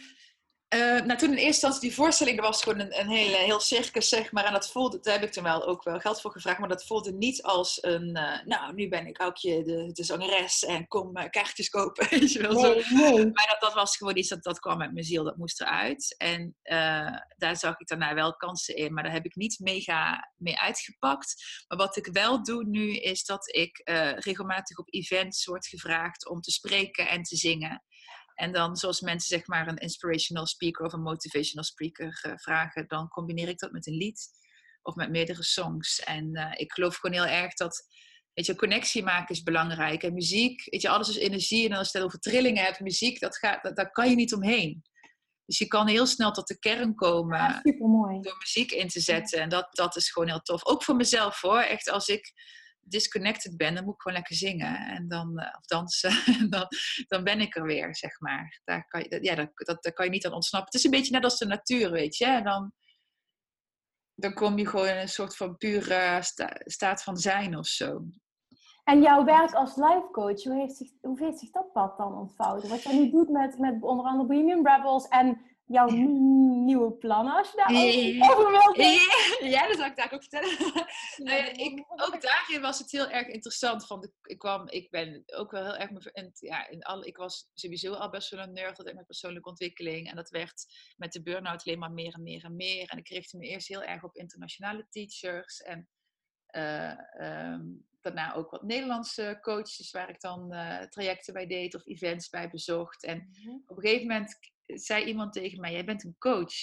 Eh, nou, toen in eerste instantie die voorstelling, dat was gewoon een, een hele, heel circus, zeg maar. En dat voelde, daar heb ik toen wel ook wel geld voor gevraagd. Maar dat voelde niet als een, eh, nou, nu ben ik Aukje de, de zangeres en kom eh, kaartjes kopen, weet je wel. Zo. Nee. Maar dat, dat was gewoon iets dat, dat kwam uit mijn ziel, dat moest eruit. En daar zag ik daarna wel kansen in, maar daar heb ik niet mega mee uitgepakt. Maar wat ik wel doe nu, is dat ik regelmatig op events word gevraagd om te spreken en te zingen. En dan, zoals mensen zeg maar een inspirational speaker of een motivational speaker eh, vragen, dan combineer ik dat met een lied of met meerdere songs. En eh, ik geloof gewoon heel erg dat, weet je, connectie maken is belangrijk. En muziek, weet je, alles is energie. En als je het over trillingen hebt, muziek, dat gaat, dat, daar kan je niet omheen. Dus je kan heel snel tot de kern komen Ja, door muziek in te zetten. En dat, dat is gewoon heel tof. Ook voor mezelf hoor. Echt als ik disconnected ben, dan moet ik gewoon lekker zingen. En dan, eh, of dansen. En dan, dan ben ik er weer, zeg maar. Daar kan je, dat- ja, dat, dat, kan je niet aan ontsnappen. Het is een beetje net als de natuur, weet je. En dan, dan kom je gewoon in een soort van pure sta- staat van zijn of zo. En jouw werk als life coach, hoe heeft zich, hoe heeft zich dat pad dan ontvouwen? Wat jij nu doet met, met onder andere Bohemian Rebels en jouw nieuwe plannen als je daar over wilt ja, ja, dat zal ik daar ook vertellen. Nou ik, ook daarin was het heel erg interessant. Van de, ik, kwam, ik ben ook wel heel erg... En, ja, in alle, ik was sowieso al best wel een nerd dat met persoonlijke ontwikkeling. En dat werd met de burn-out alleen maar meer en meer en meer. En ik richtte me eerst heel erg op internationale teachers. En uh, um, daarna ook wat Nederlandse coaches waar ik dan uh, trajecten bij deed of events bij bezocht. En mhm. op een gegeven moment zei iemand tegen mij: Jij bent een coach.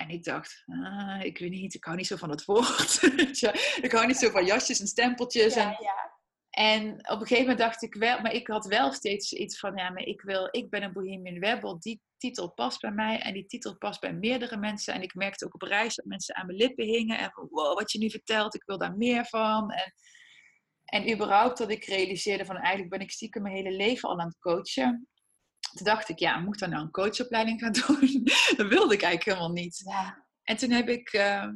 En ik dacht, ah, ik weet niet, ik hou niet zo van het woord. ik hou niet zo van jasjes en stempeltjes. Ja, en, ja. en op een gegeven moment dacht ik wel, maar ik had wel steeds iets van, ja, maar ik, wil, ik ben een Bohemian Rebel. Die titel past bij mij en die titel past bij meerdere mensen. En ik merkte ook op reis dat mensen aan mijn lippen hingen. En van, wow, wat je nu vertelt, ik wil daar meer van. En, en überhaupt dat ik realiseerde van, eigenlijk ben ik stiekem mijn hele leven al aan het coachen. Toen dacht ik, ja, moet ik dan nou een coachopleiding gaan doen? dat wilde ik eigenlijk helemaal niet. Ja. En toen heb ik uh,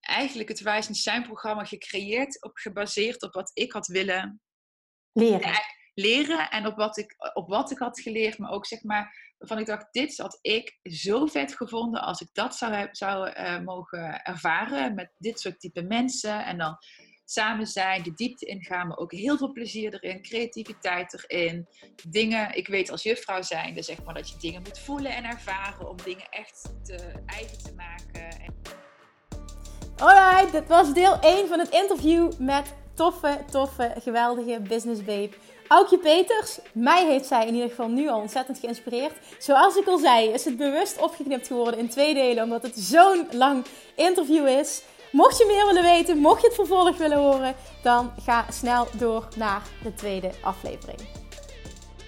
eigenlijk het and Shine programma gecreëerd, op, gebaseerd op wat ik had willen leren. leren en op wat, ik, op wat ik had geleerd, maar ook zeg maar, waarvan ik dacht, dit had ik zo vet gevonden als ik dat zou, zou uh, mogen ervaren met dit soort type mensen. En dan samen zijn, de diepte ingaan, maar ook heel veel plezier erin, creativiteit erin. Dingen, ik weet als juffrouw zijn, dus zeg maar dat je dingen moet voelen en ervaren om dingen echt te, eigen te maken. Alright, dit was deel 1 van het interview met toffe, toffe, geweldige business babe. Aukje Peters, mij heeft zij in ieder geval nu al ontzettend geïnspireerd. Zoals ik al zei, is het bewust opgeknipt geworden in twee delen, omdat het zo'n lang interview is. Mocht je meer willen weten, mocht je het vervolg willen horen, dan ga snel door naar de tweede aflevering.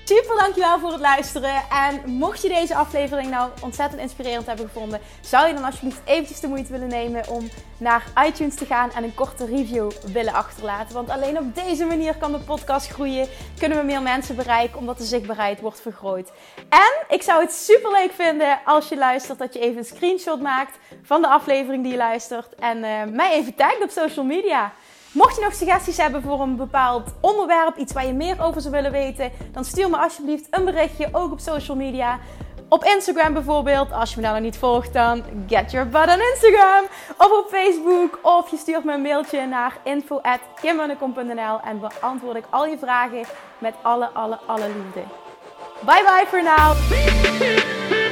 Super dankjewel voor het luisteren. En mocht je deze aflevering nou ontzettend inspirerend hebben gevonden, zou je dan alsjeblieft eventjes de moeite willen nemen om naar iTunes te gaan en een korte review willen achterlaten. Want alleen op deze manier kan de podcast groeien, kunnen we meer mensen bereiken, omdat de zichtbaarheid wordt vergroot. En ik zou het super leuk vinden als je luistert, dat je even een screenshot maakt van de aflevering die je luistert en uh, mij even tagt op social media. Mocht je nog suggesties hebben voor een bepaald onderwerp, iets waar je meer over zou willen weten, dan stuur me alsjeblieft een berichtje, ook op social media. Op Instagram bijvoorbeeld, als je me daar nog niet volgt, dan get your butt on Instagram. Of op Facebook, of je stuurt me een mailtje naar info.kimmannekom.nl en beantwoord ik al je vragen met alle, alle, alle liefde. Bye bye voor now!